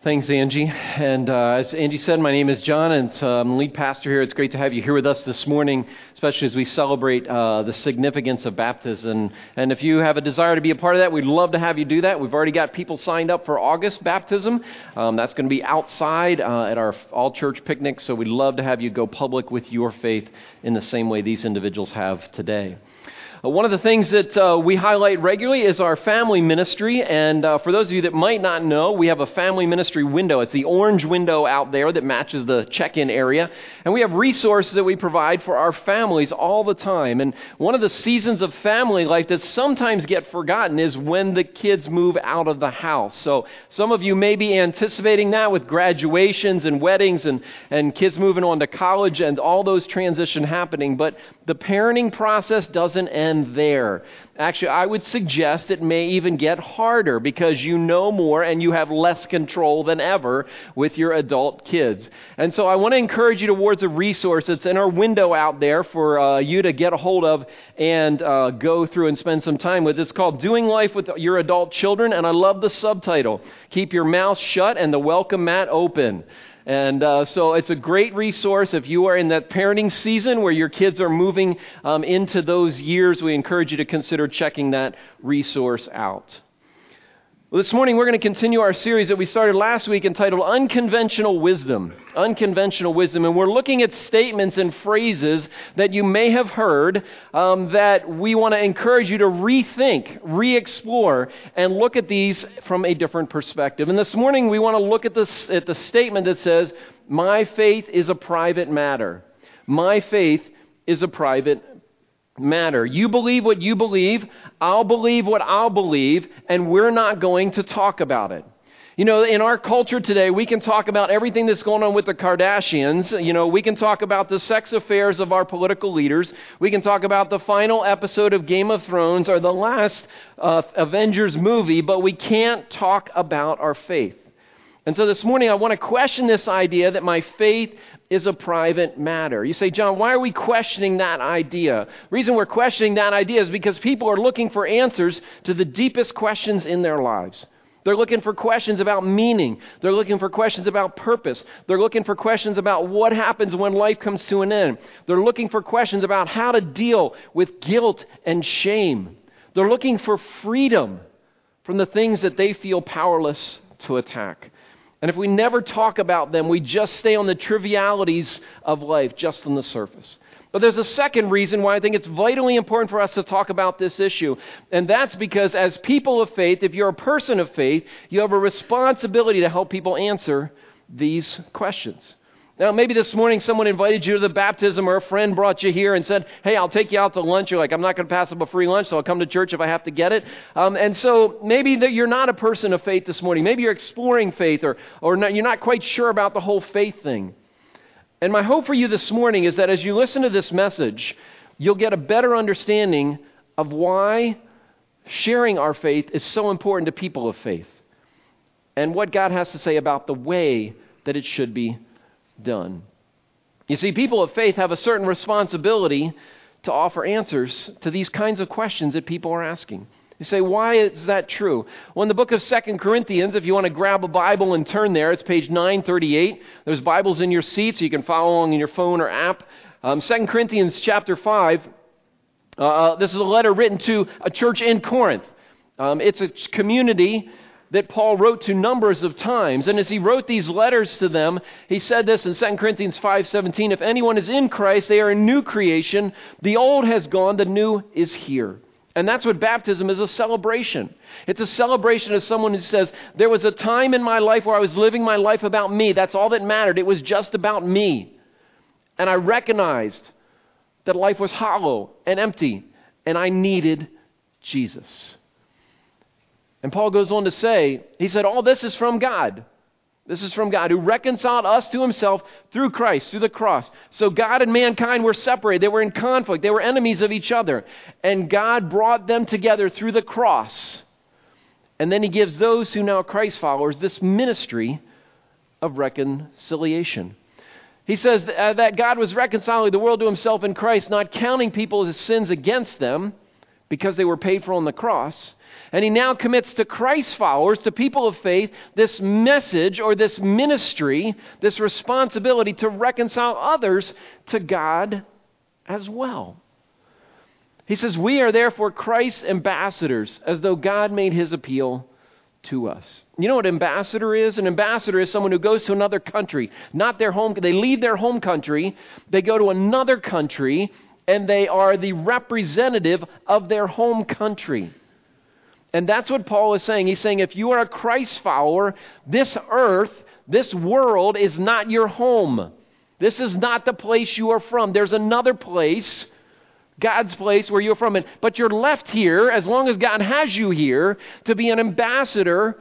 Thanks, Angie. And uh, as Angie said, my name is John, and uh, I'm lead pastor here. It's great to have you here with us this morning, especially as we celebrate uh, the significance of baptism. And if you have a desire to be a part of that, we'd love to have you do that. We've already got people signed up for August baptism. Um, that's going to be outside uh, at our all church picnic, so we'd love to have you go public with your faith in the same way these individuals have today. Uh, one of the things that uh, we highlight regularly is our family ministry. And uh, for those of you that might not know, we have a family ministry window. It's the orange window out there that matches the check in area. And we have resources that we provide for our families all the time. And one of the seasons of family life that sometimes get forgotten is when the kids move out of the house. So some of you may be anticipating that with graduations and weddings and, and kids moving on to college and all those transition happening. But the parenting process doesn't end there. Actually, I would suggest it may even get harder because you know more and you have less control than ever with your adult kids. And so I want to encourage you towards a resource that's in our window out there for uh, you to get a hold of and uh, go through and spend some time with. It's called Doing Life with Your Adult Children, and I love the subtitle Keep Your Mouth Shut and the Welcome Mat Open. And uh, so it's a great resource if you are in that parenting season where your kids are moving um, into those years. We encourage you to consider checking that resource out. Well, this morning we're going to continue our series that we started last week entitled Unconventional Wisdom. Unconventional Wisdom. And we're looking at statements and phrases that you may have heard um, that we want to encourage you to rethink, re explore, and look at these from a different perspective. And this morning we want to look at, this, at the statement that says, My faith is a private matter. My faith is a private matter. You believe what you believe, I'll believe what I'll believe, and we're not going to talk about it. You know, in our culture today, we can talk about everything that's going on with the Kardashians. You know, we can talk about the sex affairs of our political leaders. We can talk about the final episode of Game of Thrones or the last uh, Avengers movie, but we can't talk about our faith. And so this morning, I want to question this idea that my faith is a private matter. You say, John, why are we questioning that idea? The reason we're questioning that idea is because people are looking for answers to the deepest questions in their lives. They're looking for questions about meaning. They're looking for questions about purpose. They're looking for questions about what happens when life comes to an end. They're looking for questions about how to deal with guilt and shame. They're looking for freedom from the things that they feel powerless to attack. And if we never talk about them, we just stay on the trivialities of life, just on the surface. But there's a second reason why I think it's vitally important for us to talk about this issue. And that's because, as people of faith, if you're a person of faith, you have a responsibility to help people answer these questions. Now, maybe this morning someone invited you to the baptism or a friend brought you here and said, Hey, I'll take you out to lunch. You're like, I'm not going to pass up a free lunch, so I'll come to church if I have to get it. Um, and so maybe that you're not a person of faith this morning. Maybe you're exploring faith or, or not, you're not quite sure about the whole faith thing. And my hope for you this morning is that as you listen to this message, you'll get a better understanding of why sharing our faith is so important to people of faith and what God has to say about the way that it should be done. You see, people of faith have a certain responsibility to offer answers to these kinds of questions that people are asking. You say, why is that true? Well, in the book of Second Corinthians, if you want to grab a Bible and turn there, it's page 938. There's Bibles in your seat so you can follow along in your phone or app. Um, 2 Corinthians chapter 5. Uh, uh, this is a letter written to a church in Corinth. Um, it's a community that Paul wrote to numbers of times. And as he wrote these letters to them, he said this in 2 Corinthians 5:17, if anyone is in Christ, they are a new creation. The old has gone, the new is here. And that's what baptism is a celebration. It's a celebration of someone who says, There was a time in my life where I was living my life about me. That's all that mattered. It was just about me. And I recognized that life was hollow and empty, and I needed Jesus. And Paul goes on to say, he said, All this is from God. This is from God who reconciled us to himself through Christ, through the cross. So God and mankind were separated. They were in conflict. They were enemies of each other. And God brought them together through the cross. And then he gives those who now Christ followers this ministry of reconciliation. He says uh, that God was reconciling the world to himself in Christ, not counting people's sins against them because they were paid for on the cross. And he now commits to Christ's followers, to people of faith, this message or this ministry, this responsibility to reconcile others to God as well. He says, We are therefore Christ's ambassadors, as though God made his appeal to us. You know what ambassador is? An ambassador is someone who goes to another country, not their home. They leave their home country, they go to another country, and they are the representative of their home country. And that's what Paul is saying. He's saying if you are a Christ follower, this earth, this world is not your home. This is not the place you are from. There's another place, God's place where you're from. But you're left here, as long as God has you here, to be an ambassador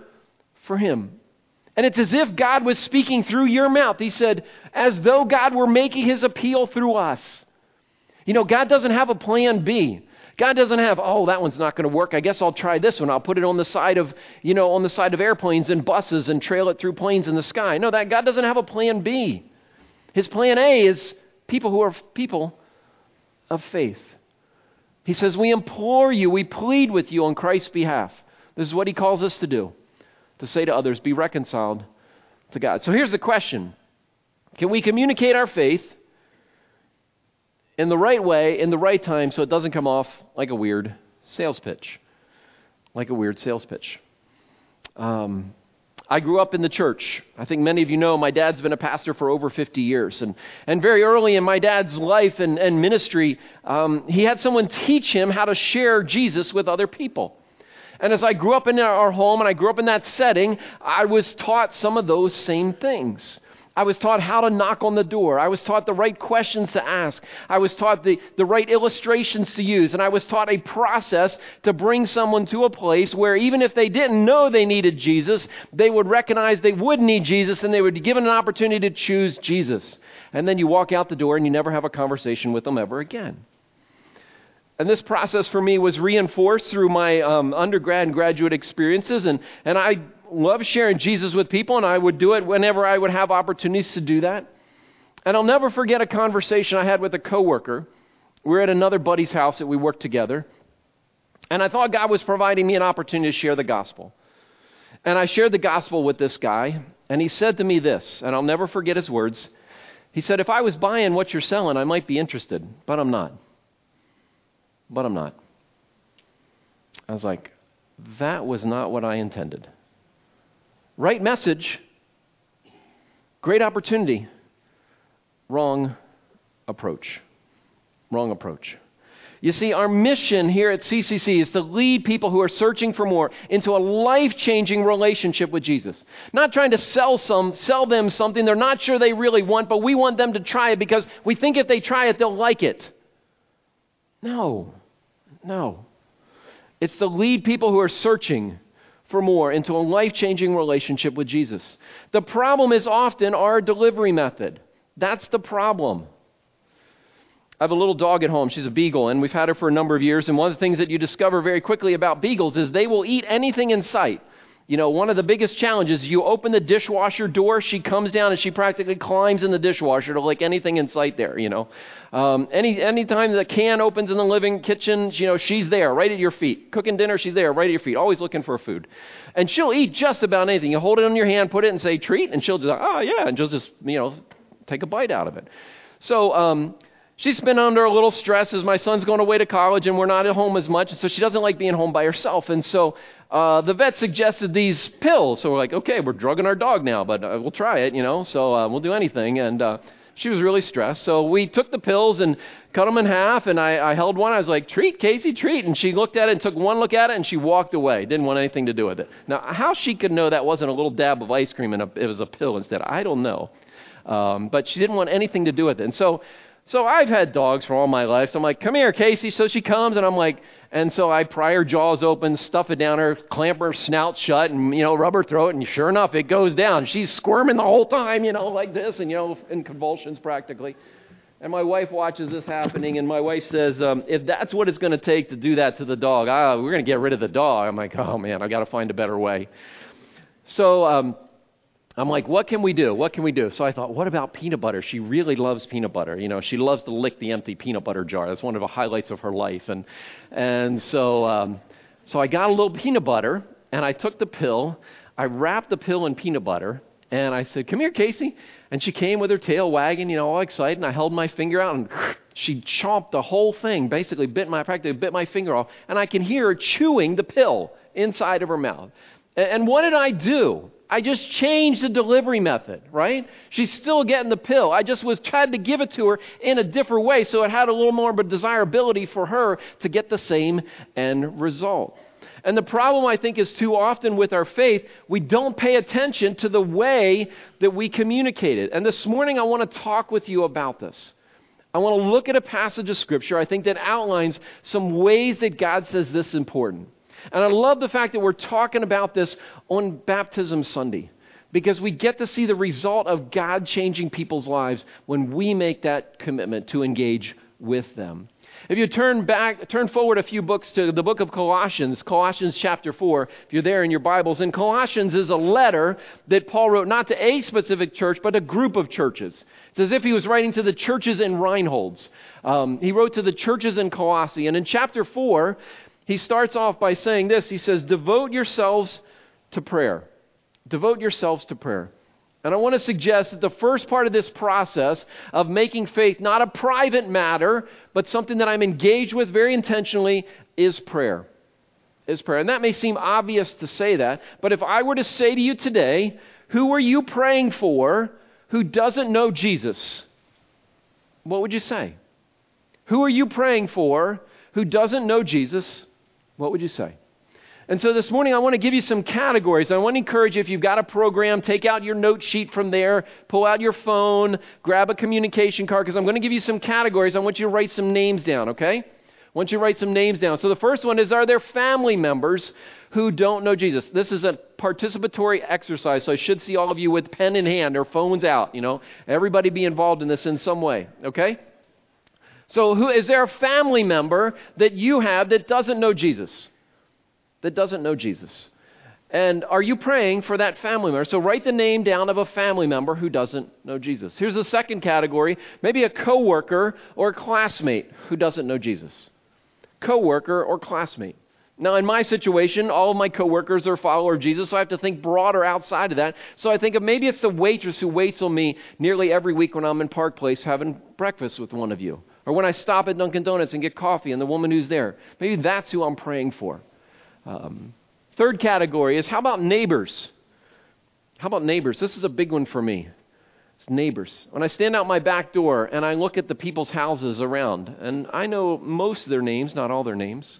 for Him. And it's as if God was speaking through your mouth. He said, as though God were making His appeal through us. You know, God doesn't have a plan B. God doesn't have, oh, that one's not going to work. I guess I'll try this one. I'll put it on the side of, you know, on the side of airplanes and buses and trail it through planes in the sky. No, that God doesn't have a plan B. His plan A is people who are people of faith. He says, We implore you, we plead with you on Christ's behalf. This is what he calls us to do to say to others, Be reconciled to God. So here's the question Can we communicate our faith in the right way, in the right time, so it doesn't come off like a weird sales pitch. Like a weird sales pitch. Um, I grew up in the church. I think many of you know my dad's been a pastor for over 50 years. And, and very early in my dad's life and, and ministry, um, he had someone teach him how to share Jesus with other people. And as I grew up in our home and I grew up in that setting, I was taught some of those same things. I was taught how to knock on the door. I was taught the right questions to ask. I was taught the, the right illustrations to use. And I was taught a process to bring someone to a place where even if they didn't know they needed Jesus, they would recognize they would need Jesus and they would be given an opportunity to choose Jesus. And then you walk out the door and you never have a conversation with them ever again. And this process for me was reinforced through my um, undergrad and graduate experiences. And, and I love sharing Jesus with people, and I would do it whenever I would have opportunities to do that. And I'll never forget a conversation I had with a coworker. We were at another buddy's house that we worked together. And I thought God was providing me an opportunity to share the gospel. And I shared the gospel with this guy, and he said to me this, and I'll never forget his words. He said, If I was buying what you're selling, I might be interested, but I'm not. But I'm not. I was like, That was not what I intended. Right message, great opportunity, wrong approach. Wrong approach. You see, our mission here at CCC is to lead people who are searching for more into a life-changing relationship with Jesus. Not trying to sell some, sell them something they're not sure they really want, but we want them to try it because we think if they try it, they'll like it. No, no. It's to lead people who are searching for more into a life changing relationship with Jesus. The problem is often our delivery method. That's the problem. I have a little dog at home. She's a beagle, and we've had her for a number of years. And one of the things that you discover very quickly about beagles is they will eat anything in sight. You know, one of the biggest challenges, you open the dishwasher door, she comes down and she practically climbs in the dishwasher to like anything in sight there, you know. Um, any anytime the can opens in the living kitchen, you know, she's there, right at your feet. Cooking dinner, she's there, right at your feet, always looking for food. And she'll eat just about anything. You hold it in your hand, put it and say treat, and she'll just, oh yeah, and she'll just, you know, take a bite out of it. So, um, She's been under a little stress as my son's going away to college and we're not at home as much, and so she doesn't like being home by herself. And so uh, the vet suggested these pills. So we're like, okay, we're drugging our dog now, but uh, we'll try it, you know, so uh, we'll do anything. And uh, she was really stressed. So we took the pills and cut them in half, and I, I held one. I was like, treat, Casey, treat. And she looked at it and took one look at it, and she walked away. Didn't want anything to do with it. Now, how she could know that wasn't a little dab of ice cream and a, it was a pill instead, I don't know. Um, but she didn't want anything to do with it. And so so I've had dogs for all my life. So I'm like, come here, Casey. So she comes, and I'm like, and so I pry her jaws open, stuff it down her, clamp her snout shut, and, you know, rub her throat, and sure enough, it goes down. She's squirming the whole time, you know, like this, and, you know, in convulsions practically. And my wife watches this happening, and my wife says, um, if that's what it's going to take to do that to the dog, ah, we're going to get rid of the dog. I'm like, oh, man, I've got to find a better way. So, um, I'm like, what can we do? What can we do? So I thought, what about peanut butter? She really loves peanut butter. You know, she loves to lick the empty peanut butter jar. That's one of the highlights of her life. And and so um, so I got a little peanut butter and I took the pill. I wrapped the pill in peanut butter and I said, "Come here, Casey." And she came with her tail wagging, you know, all excited. And I held my finger out and she chomped the whole thing, basically bit my practically bit my finger off. And I can hear her chewing the pill inside of her mouth. And what did I do? I just changed the delivery method, right? She's still getting the pill. I just was trying to give it to her in a different way so it had a little more of a desirability for her to get the same end result. And the problem, I think, is too often with our faith, we don't pay attention to the way that we communicate it. And this morning, I want to talk with you about this. I want to look at a passage of Scripture, I think, that outlines some ways that God says this is important. And I love the fact that we're talking about this on Baptism Sunday because we get to see the result of God changing people's lives when we make that commitment to engage with them. If you turn back, turn forward a few books to the book of Colossians, Colossians chapter 4, if you're there in your Bibles, and Colossians is a letter that Paul wrote not to a specific church, but a group of churches. It's as if he was writing to the churches in Reinholds. Um, he wrote to the churches in Colossae. And in chapter 4, he starts off by saying this He says, Devote yourselves to prayer. Devote yourselves to prayer. And I want to suggest that the first part of this process of making faith not a private matter, but something that I'm engaged with very intentionally is prayer. Is prayer. And that may seem obvious to say that, but if I were to say to you today, who are you praying for who doesn't know Jesus? What would you say? Who are you praying for who doesn't know Jesus? What would you say? And so this morning, I want to give you some categories. I want to encourage you, if you've got a program, take out your note sheet from there, pull out your phone, grab a communication card, because I'm going to give you some categories. I want you to write some names down, okay? I want you to write some names down. So the first one is Are there family members who don't know Jesus? This is a participatory exercise, so I should see all of you with pen in hand or phones out, you know. Everybody be involved in this in some way, okay? So, who, is there a family member that you have that doesn't know Jesus? That doesn't know Jesus. And are you praying for that family member? So write the name down of a family member who doesn't know Jesus. Here's the second category maybe a coworker or a classmate who doesn't know Jesus. Coworker or classmate. Now, in my situation, all of my coworkers are followers of Jesus, so I have to think broader outside of that. So I think of maybe it's the waitress who waits on me nearly every week when I'm in Park Place having breakfast with one of you. Or when I stop at Dunkin' Donuts and get coffee and the woman who's there. Maybe that's who I'm praying for. Um, third category is how about neighbors? How about neighbors? This is a big one for me. It's neighbors. When I stand out my back door and I look at the people's houses around, and I know most of their names, not all their names.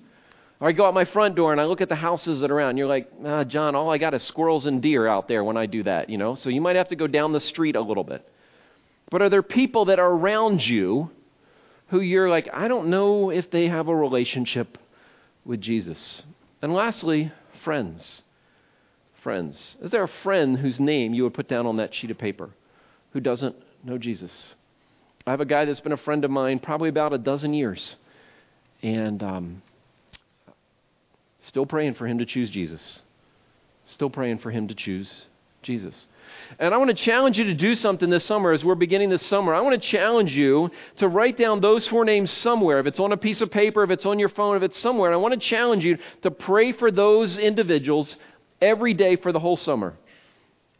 Or I go out my front door and I look at the houses that are around. You're like, ah, John, all I got is squirrels and deer out there when I do that, you know? So you might have to go down the street a little bit. But are there people that are around you who you're like, I don't know if they have a relationship with Jesus. And lastly, friends. Friends. Is there a friend whose name you would put down on that sheet of paper who doesn't know Jesus? I have a guy that's been a friend of mine probably about a dozen years. And um, still praying for him to choose Jesus. Still praying for him to choose Jesus. And I want to challenge you to do something this summer as we're beginning this summer. I want to challenge you to write down those four names somewhere. If it's on a piece of paper, if it's on your phone, if it's somewhere. And I want to challenge you to pray for those individuals every day for the whole summer.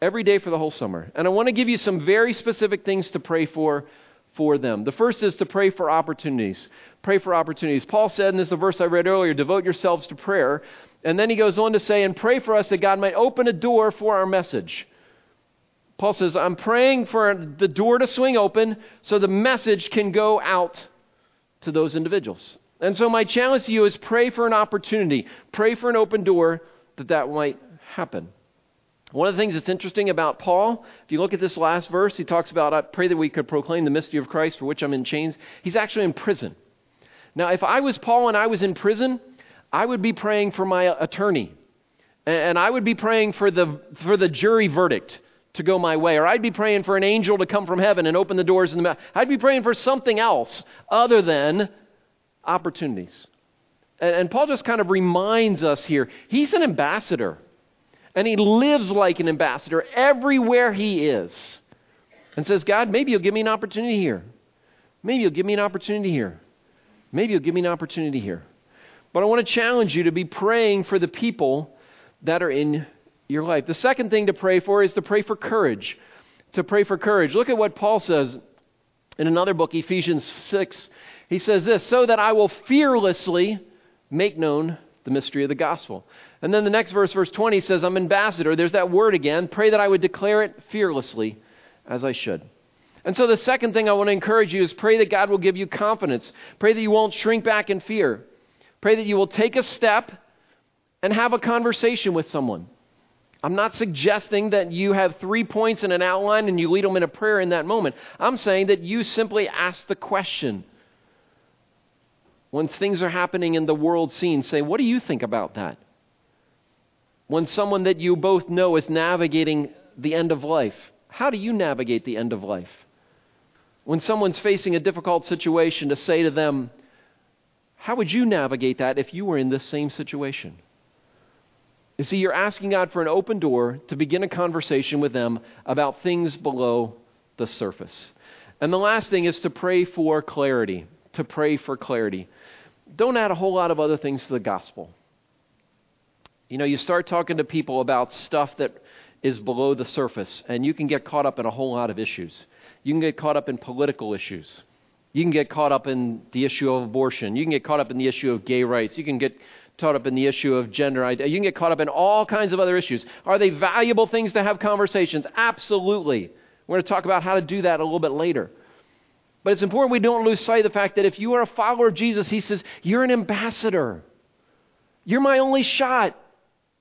Every day for the whole summer. And I want to give you some very specific things to pray for for them. The first is to pray for opportunities. Pray for opportunities. Paul said, and this is a verse I read earlier, devote yourselves to prayer. And then he goes on to say, and pray for us that God might open a door for our message. Paul says, I'm praying for the door to swing open so the message can go out to those individuals. And so, my challenge to you is pray for an opportunity, pray for an open door that that might happen. One of the things that's interesting about Paul, if you look at this last verse, he talks about, I pray that we could proclaim the mystery of Christ for which I'm in chains. He's actually in prison. Now, if I was Paul and I was in prison, I would be praying for my attorney. And I would be praying for the, for the jury verdict to go my way. Or I'd be praying for an angel to come from heaven and open the doors in the mouth. I'd be praying for something else other than opportunities. And, and Paul just kind of reminds us here he's an ambassador. and he lives like an ambassador everywhere he is. And says, God, maybe you'll give me an opportunity here. Maybe you'll give me an opportunity here. Maybe you'll give me an opportunity here. But I want to challenge you to be praying for the people that are in your life. The second thing to pray for is to pray for courage. To pray for courage. Look at what Paul says in another book, Ephesians 6. He says this so that I will fearlessly make known the mystery of the gospel. And then the next verse, verse 20, says, I'm ambassador. There's that word again. Pray that I would declare it fearlessly as I should. And so the second thing I want to encourage you is pray that God will give you confidence. Pray that you won't shrink back in fear. Pray that you will take a step and have a conversation with someone. I'm not suggesting that you have three points in an outline and you lead them in a prayer in that moment. I'm saying that you simply ask the question. When things are happening in the world scene, say, What do you think about that? When someone that you both know is navigating the end of life, how do you navigate the end of life? When someone's facing a difficult situation, to say to them, How would you navigate that if you were in this same situation? You see, you're asking God for an open door to begin a conversation with them about things below the surface. And the last thing is to pray for clarity. To pray for clarity. Don't add a whole lot of other things to the gospel. You know, you start talking to people about stuff that is below the surface, and you can get caught up in a whole lot of issues. You can get caught up in political issues. You can get caught up in the issue of abortion. You can get caught up in the issue of gay rights. You can get caught up in the issue of gender identity. You can get caught up in all kinds of other issues. Are they valuable things to have conversations? Absolutely. We're going to talk about how to do that a little bit later. But it's important we don't lose sight of the fact that if you are a follower of Jesus, he says, you're an ambassador. You're my only shot.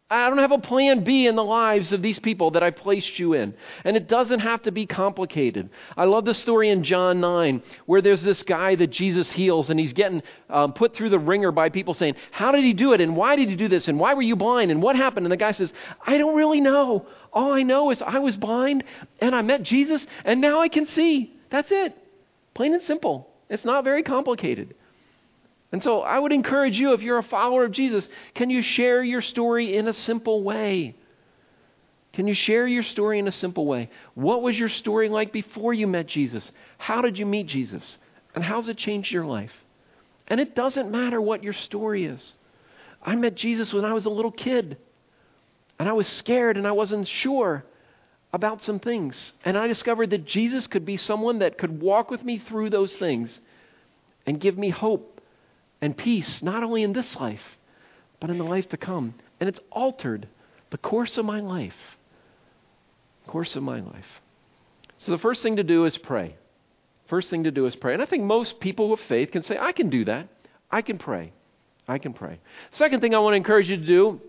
I don't have a plan B in the lives of these people that I placed you in. And it doesn't have to be complicated. I love the story in John 9 where there's this guy that Jesus heals and he's getting um, put through the ringer by people saying, How did he do it? And why did he do this? And why were you blind? And what happened? And the guy says, I don't really know. All I know is I was blind and I met Jesus and now I can see. That's it. Plain and simple. It's not very complicated. And so I would encourage you, if you're a follower of Jesus, can you share your story in a simple way? Can you share your story in a simple way? What was your story like before you met Jesus? How did you meet Jesus? And how's it changed your life? And it doesn't matter what your story is. I met Jesus when I was a little kid, and I was scared and I wasn't sure about some things. And I discovered that Jesus could be someone that could walk with me through those things and give me hope and peace, not only in this life, but in the life to come. And it's altered the course of my life. Course of my life. So the first thing to do is pray. First thing to do is pray. And I think most people with faith can say, I can do that. I can pray. I can pray. Second thing I want to encourage you to do,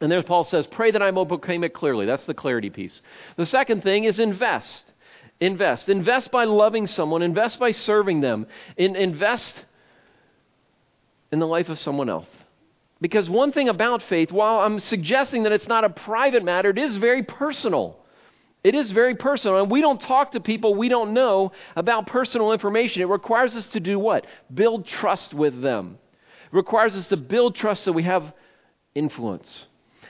and there Paul says, pray that I may proclaim it clearly. That's the clarity piece. The second thing is invest. Invest. Invest by loving someone. Invest by serving them. In, invest in the life of someone else. Because one thing about faith, while I'm suggesting that it's not a private matter, it is very personal. It is very personal. And we don't talk to people we don't know about personal information. It requires us to do what? Build trust with them. It requires us to build trust so we have influence.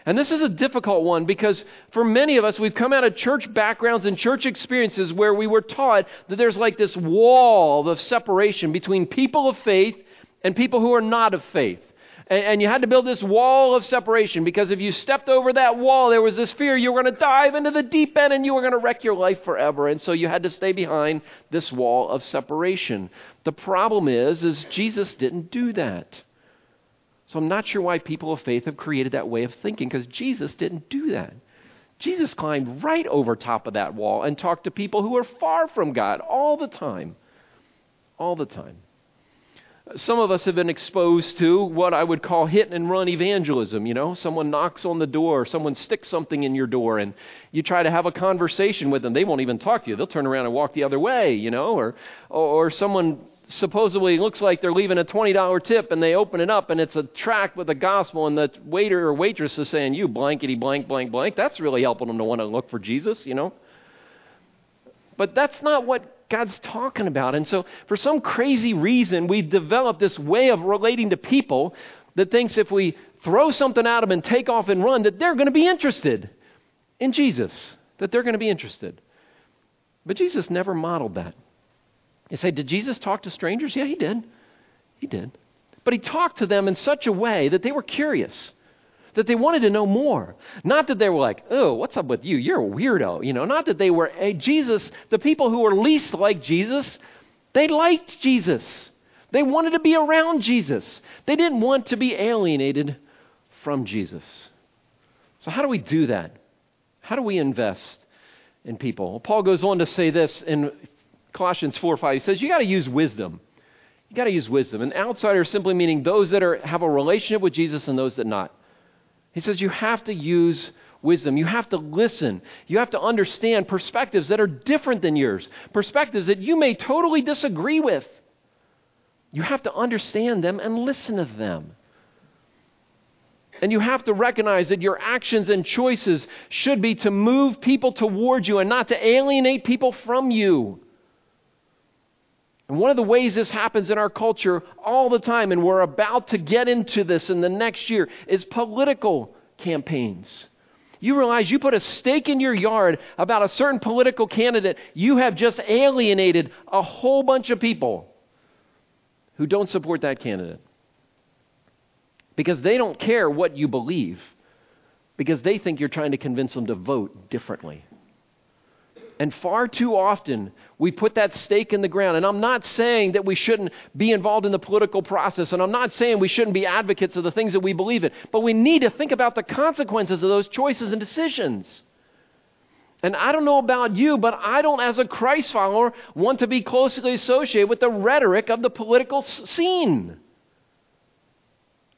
And this is a difficult one because for many of us, we've come out of church backgrounds and church experiences where we were taught that there's like this wall of separation between people of faith and people who are not of faith. And, you had to build this wall of separation because if you stepped over that wall, there was this fear you were going to dive into the deep end and you were going to wreck your life forever. And so you had to stay behind this wall of separation. The problem is, is Jesus didn't do that. So I'm not sure why people of faith have created that way of thinking because Jesus didn't do that. Jesus climbed right over top of that wall and talked to people who were far from God all the time. All the time. Some of us have been exposed to what I would call hit and run evangelism. You know, someone knocks on the door, someone sticks something in your door, and you try to have a conversation with them. They won't even talk to you. They'll turn around and walk the other way, you know, or, or someone supposedly looks like they're leaving a $20 tip and they open it up and it's a tract with the gospel and the waiter or waitress is saying, You blankety blank, blank, blank. That's really helping them to want to look for Jesus, you know. But that's not what God's talking about. And so, for some crazy reason, we've developed this way of relating to people that thinks if we throw something at them and take off and run, that they're going to be interested in Jesus, that they're going to be interested. But Jesus never modeled that. You say, Did Jesus talk to strangers? Yeah, he did. He did. But he talked to them in such a way that they were curious, that they wanted to know more. Not that they were like, oh, what's up with you? You're a weirdo. You know, not that they were, hey, Jesus, the people who were least like Jesus, they liked Jesus. They wanted to be around Jesus. They didn't want to be alienated from Jesus. So, how do we do that? How do we invest in people? Well, Paul goes on to say this in Colossians 4 5. He says, You got to use wisdom. You got to use wisdom. An outsider simply meaning those that are, have a relationship with Jesus and those that not. He says you have to use wisdom. You have to listen. You have to understand perspectives that are different than yours, perspectives that you may totally disagree with. You have to understand them and listen to them. And you have to recognize that your actions and choices should be to move people towards you and not to alienate people from you. And one of the ways this happens in our culture all the time, and we're about to get into this in the next year, is political campaigns. You realize you put a stake in your yard about a certain political candidate, you have just alienated a whole bunch of people who don't support that candidate. Because they don't care what you believe, because they think you're trying to convince them to vote differently. And far too often, we put that stake in the ground. And I'm not saying that we shouldn't be involved in the political process, and I'm not saying we shouldn't be advocates of the things that we believe in, but we need to think about the consequences of those choices and decisions. And I don't know about you, but I don't, as a Christ follower, want to be closely associated with the rhetoric of the political scene.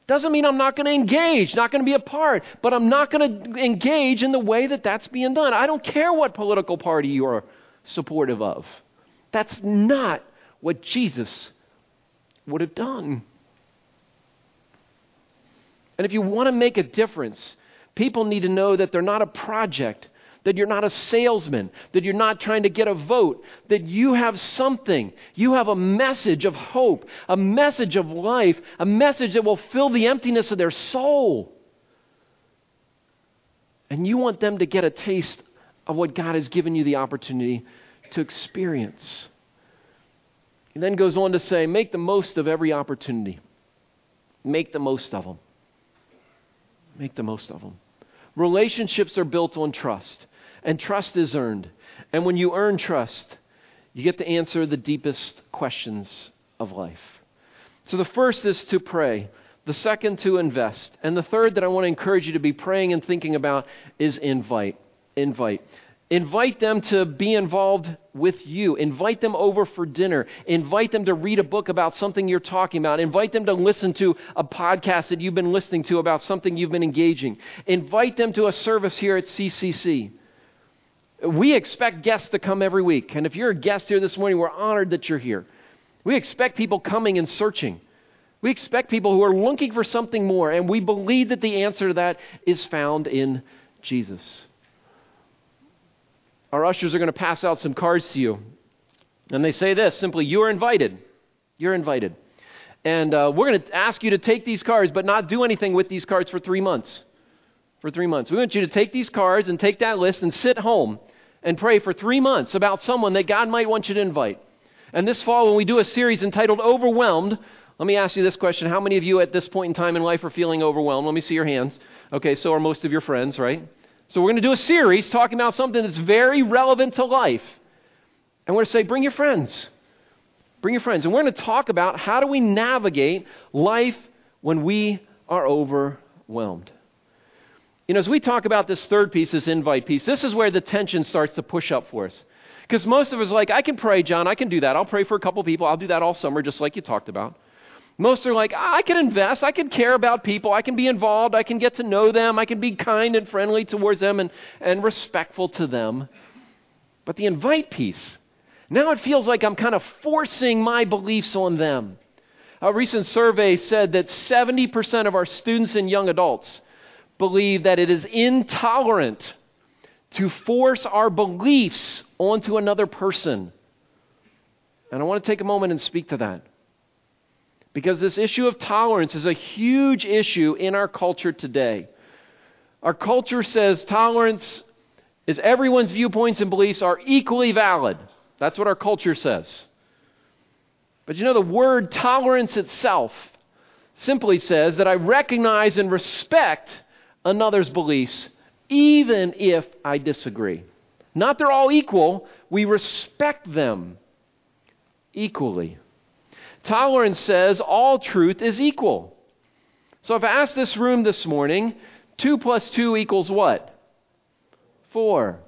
Doesn't mean I'm not going to engage, not going to be a part, but I'm not going to engage in the way that that's being done. I don't care what political party you're supportive of. That's not what Jesus would have done. And if you want to make a difference, people need to know that they're not a project that you're not a salesman, that you're not trying to get a vote, that you have something. You have a message of hope, a message of life, a message that will fill the emptiness of their soul. And you want them to get a taste of what God has given you the opportunity to experience. He then goes on to say, make the most of every opportunity. Make the most of them. Make the most of them. Relationships are built on trust. And trust is earned. And when you earn trust, you get to answer the deepest questions of life. So the first is to pray, the second to invest, and the third that I want to encourage you to be praying and thinking about is invite. Invite. Invite them to be involved with you. Invite them over for dinner. Invite them to read a book about something you're talking about. Invite them to listen to a podcast that you've been listening to about something you've been engaging. Invite them to a service here at CCC. We expect guests to come every week. And if you're a guest here this morning, we're honored that you're here. We expect people coming and searching. We expect people who are looking for something more, and we believe that the answer to that is found in Jesus. Our ushers are going to pass out some cards to you. And they say this simply, You're invited. You're invited. And uh, we're going to ask you to take these cards, but not do anything with these cards for three months for three months. We want you to take these cards and take that list and sit home and pray for three months about someone that God might want you to invite. And this fall, when we do a series entitled Overwhelmed, let me ask you this question. How many of you at this point in time in life are feeling overwhelmed? Let me see your hands. Okay, so are most of your friends, right? So we're going to do a series talking about something that's very relevant to life. And we're going to say, bring your friends. Bring your friends. And we're going to talk about how do we navigate life when we are overwhelmed. You know, as we talk about this third piece, this invite piece, this is where the tension starts to push up for us. Because most of us are like, I can pray, John, I can do that. I'll pray for a couple people. I'll do that all summer, just like you talked about. Most are like, I can invest. I can care about people. I can be involved. I can get to know them. I can be kind and friendly towards them and, and respectful to them. But the invite piece, now it feels like I'm kind of forcing my beliefs on them. A recent survey said that 70% of our students and young adults believe that it is intolerant to force our beliefs onto another person. And I want to take a moment and speak to that. because this issue of tolerance is a huge issue in our culture today. Our culture says tolerance is everyone's viewpoints and beliefs are equally valid. That's what our culture says. But you know, the word tolerance itself simply says that I recognize and respect another's beliefs, even if I disagree. Not they're all equal, we respect them equally. Tolerance says all truth is equal. So if I ask this room this morning, 2 plus 2 equals what? 4.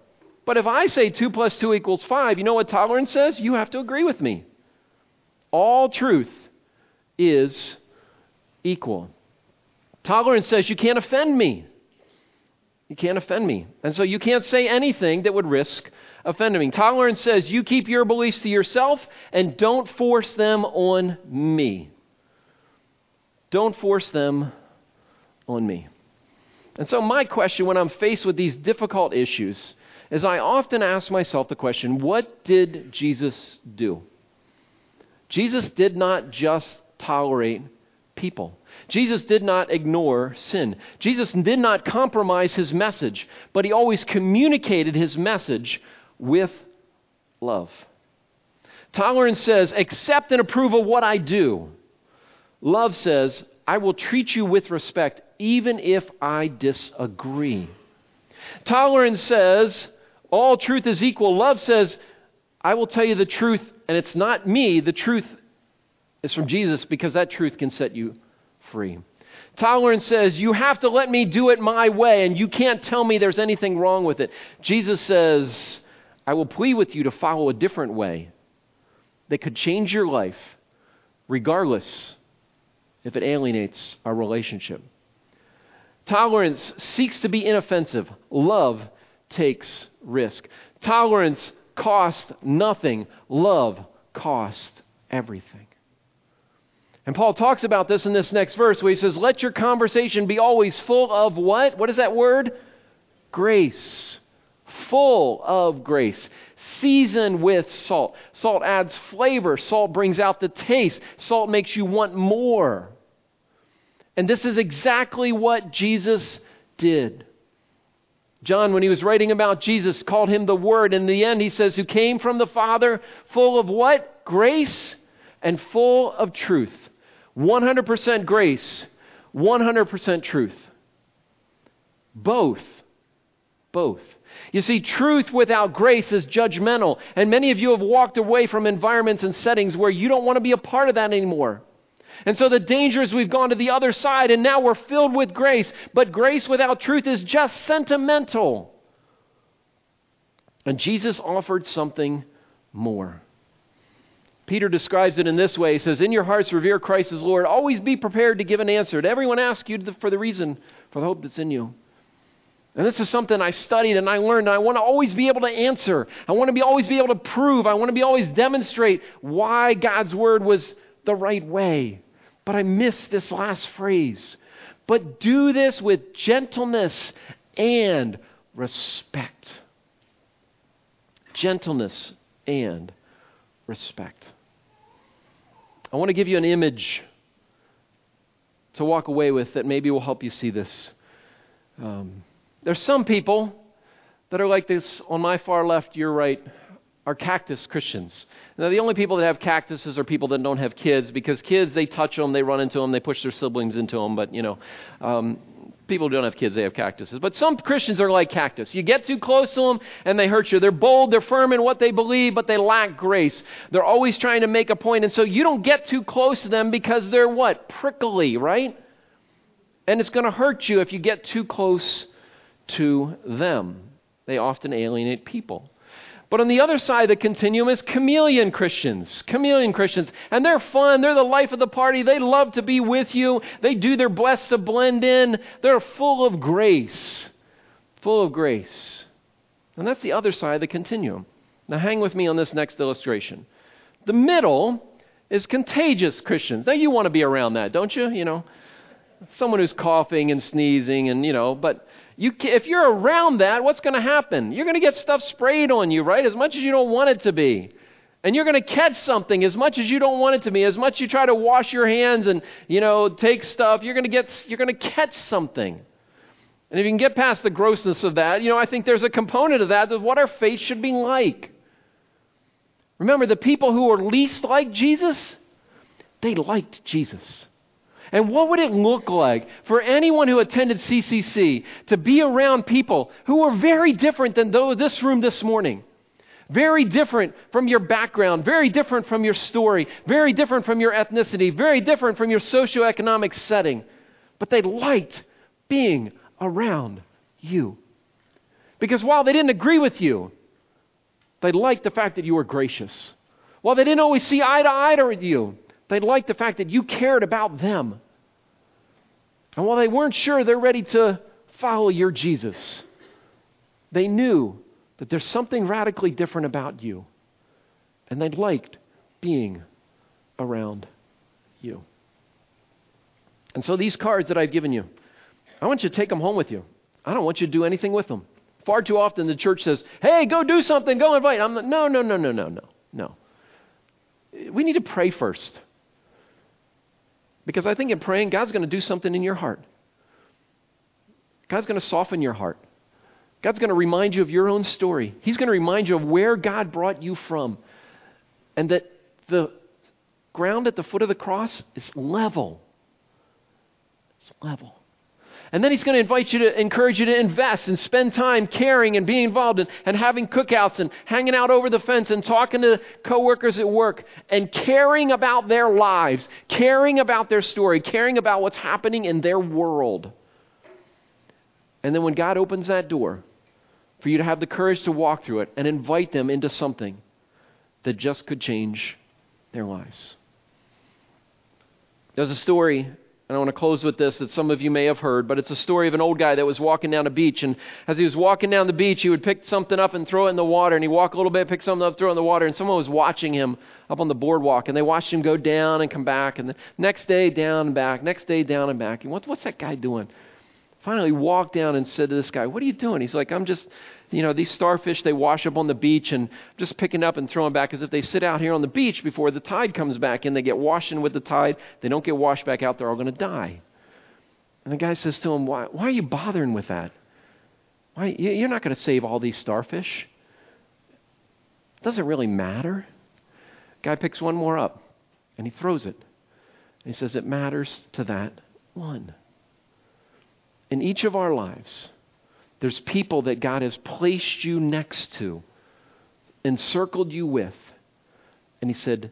But if I say 2 plus 2 equals 5, you know what tolerance says? You have to agree with me. All truth is equal. Tolerance says you can't offend me. You can't offend me. And so you can't say anything that would risk offending me. Tolerance says you keep your beliefs to yourself and don't force them on me. Don't force them on me. And so, my question when I'm faced with these difficult issues is I often ask myself the question what did Jesus do? Jesus did not just tolerate people. Jesus did not ignore sin. Jesus did not compromise his message, but he always communicated his message with love. Tolerance says, accept and approve of what I do. Love says, I will treat you with respect even if I disagree. Tolerance says, all truth is equal. Love says, I will tell you the truth, and it's not me. The truth is from Jesus because that truth can set you free. Tolerance says, You have to let me do it my way, and you can't tell me there's anything wrong with it. Jesus says, I will plead with you to follow a different way that could change your life, regardless if it alienates our relationship. Tolerance seeks to be inoffensive. Love takes risk. Tolerance costs nothing. Love costs everything. And Paul talks about this in this next verse where he says, Let your conversation be always full of what? What is that word? Grace. Full of grace. Seasoned with salt. Salt adds flavor. Salt brings out the taste. Salt makes you want more. And this is exactly what Jesus did. John, when he was writing about Jesus, called him the Word. In the end, he says, Who came from the Father, full of what? Grace and full of truth. 100% grace, 100% truth. Both. Both. You see, truth without grace is judgmental. And many of you have walked away from environments and settings where you don't want to be a part of that anymore. And so the danger is we've gone to the other side and now we're filled with grace. But grace without truth is just sentimental. And Jesus offered something more. Peter describes it in this way. He says, In your hearts, revere Christ as Lord. Always be prepared to give an answer. To everyone ask you for the reason for the hope that's in you. And this is something I studied and I learned. And I want to always be able to answer. I want to be always be able to prove. I want to be always demonstrate why God's word was the right way. But I missed this last phrase. But do this with gentleness and respect. Gentleness and respect. I want to give you an image to walk away with that maybe will help you see this. Um, there's some people that are like this on my far left, your right, are cactus Christians. Now, the only people that have cactuses are people that don't have kids because kids, they touch them, they run into them, they push their siblings into them. But, you know, um, people who don't have kids, they have cactuses. But some Christians are like cactus. You get too close to them and they hurt you. They're bold, they're firm in what they believe, but they lack grace. They're always trying to make a point, And so you don't get too close to them because they're what? Prickly, right? And it's going to hurt you if you get too close to them. They often alienate people. But on the other side of the continuum is chameleon Christians. Chameleon Christians. And they're fun. They're the life of the party. They love to be with you. They do their best to blend in. They're full of grace. Full of grace. And that's the other side of the continuum. Now, hang with me on this next illustration. The middle is contagious Christians. Now, you want to be around that, don't you? You know, someone who's coughing and sneezing and, you know, but you if you're around that, what's going to happen? You're going to get stuff sprayed on you, right? As much as you don't want it to be. And you're going to catch something as much as you don't want it to be, as much you try to wash your hands and, you know, take stuff, you're going to get you're going to catch something. And if you can get past the grossness of that, you know, I think there's a component of that of what our faith should be like. Remember, the people who were least like Jesus, they liked Jesus. And what would it look like for anyone who attended CCC to be around people who were very different than those this room this morning? Very different from your background, very different from your story, very different from your ethnicity, very different from your socioeconomic setting. But they liked being around you. Because while they didn't agree with you, they liked the fact that you were gracious. While they didn't always see eye to eye with you, they liked the fact that you cared about them. And while they weren't sure they're ready to follow your Jesus, they knew that there's something radically different about you. And they liked being around you. And so these cards that I've given you, I want you to take them home with you. I don't want you to do anything with them. Far too often the church says, hey, go do something, go invite. I'm like, no, no, no, no, no, no, no. We need to pray first. Because I think in praying, God's going to do something in your heart. God's going to soften your heart. God's going to remind you of your own story. He's going to remind you of where God brought you from. And that the ground at the foot of the cross is level. It's level. And then he's going to invite you to encourage you to invest and spend time caring and being involved and, and having cookouts and hanging out over the fence and talking to coworkers at work and caring about their lives, caring about their story, caring about what's happening in their world. And then when God opens that door, for you to have the courage to walk through it and invite them into something that just could change their lives. There's a story and I want to close with this that some of you may have heard, but it's a story of an old guy that was walking down a beach. And as he was walking down the beach, he would pick something up and throw it in the water. And he'd walk a little bit, pick something up, throw it in the water. And someone was watching him up on the boardwalk. And they watched him go down and come back. And the next day, down and back. Next day, down and back. And what, what's that guy doing? Finally, walked down and said to this guy, What are you doing? He's like, I'm just you know, these starfish, they wash up on the beach and just picking up and throwing back as if they sit out here on the beach before the tide comes back and they get washed in with the tide. They don't get washed back out, they're all going to die. And the guy says to him, Why, why are you bothering with that? Why, you're not going to save all these starfish. Doesn't really matter. Guy picks one more up and he throws it. He says, It matters to that one. In each of our lives, there's people that God has placed you next to, encircled you with. And He said,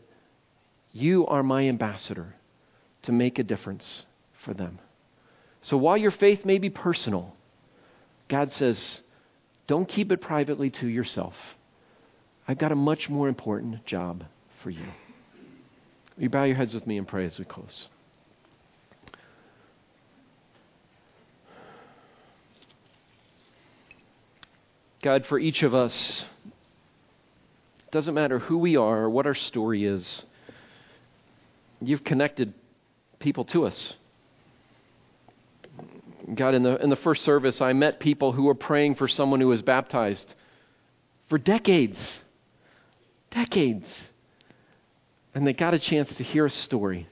You are my ambassador to make a difference for them. So while your faith may be personal, God says, Don't keep it privately to yourself. I've got a much more important job for you. Will you bow your heads with me and pray as we close? God, for each of us, it doesn't matter who we are or what our story is, you've connected people to us. God, in the, in the first service, I met people who were praying for someone who was baptized for decades. Decades. And they got a chance to hear a story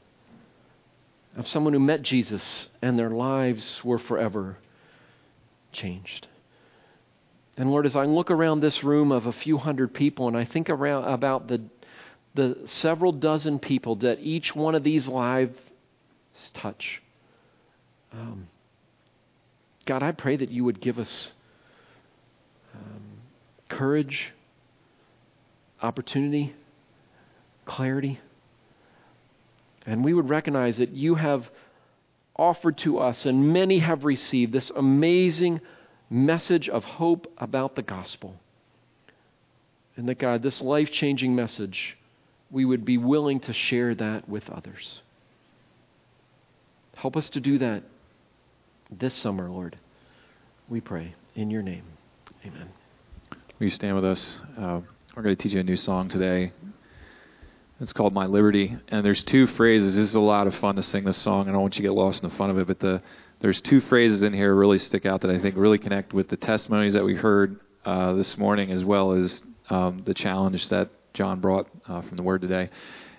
of someone who met Jesus and their lives were forever changed. And Lord, as I look around this room of a few hundred people and I think around about the, the several dozen people that each one of these lives touch, um, God, I pray that you would give us um, courage, opportunity, clarity, and we would recognize that you have offered to us, and many have received this amazing message of hope about the gospel. And that, God, this life changing message, we would be willing to share that with others. Help us to do that this summer, Lord. We pray in your name. Amen. Will you stand with us? Uh, we're going to teach you a new song today. It's called My Liberty. And there's two phrases. This is a lot of fun to sing this song. I don't want you to get lost in the fun of it, but the there's two phrases in here really stick out that I think really connect with the testimonies that we heard uh, this morning, as well as um, the challenge that John brought uh, from the Word today.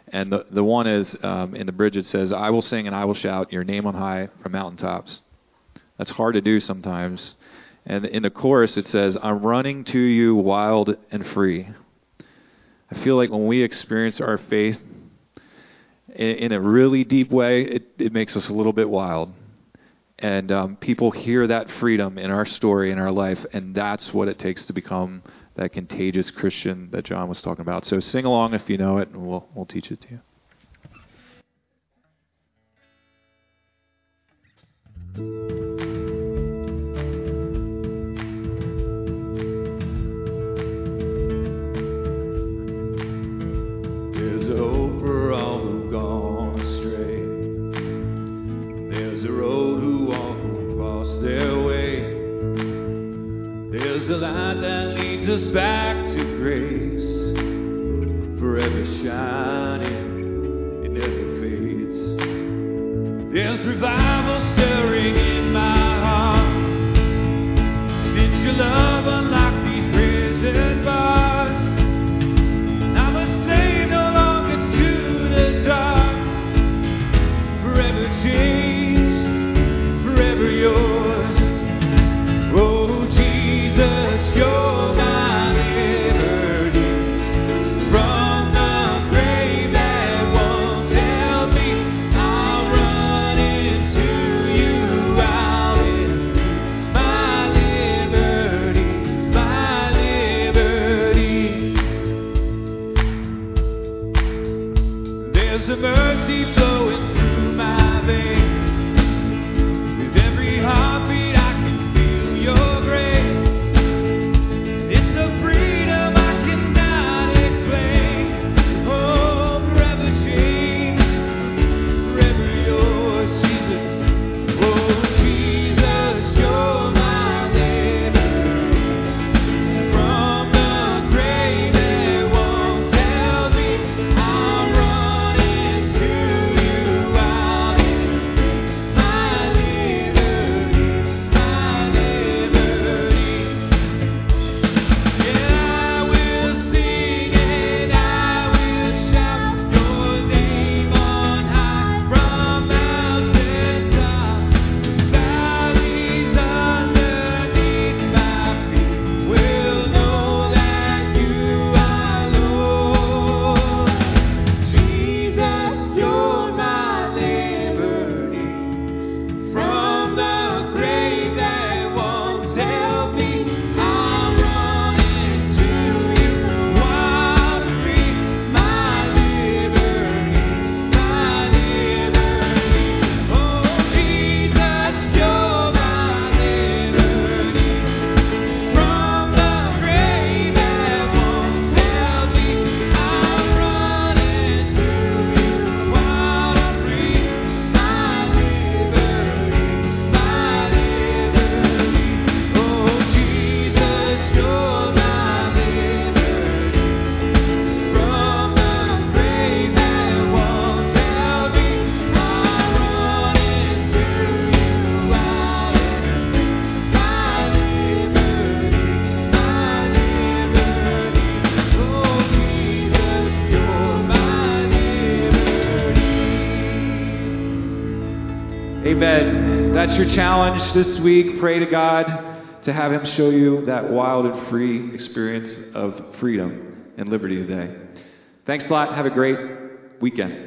And the, the one is um, in the bridge, it says, I will sing and I will shout your name on high from mountaintops. That's hard to do sometimes. And in the chorus, it says, I'm running to you wild and free. I feel like when we experience our faith in, in a really deep way, it, it makes us a little bit wild. And um, people hear that freedom in our story, in our life, and that's what it takes to become that contagious Christian that John was talking about. So sing along if you know it, and we'll, we'll teach it to you. There's There's a light that leads us back to grace, forever shining, it never fades. There's revival stirring That's your challenge this week. Pray to God to have Him show you that wild and free experience of freedom and liberty today. Thanks a lot. Have a great weekend.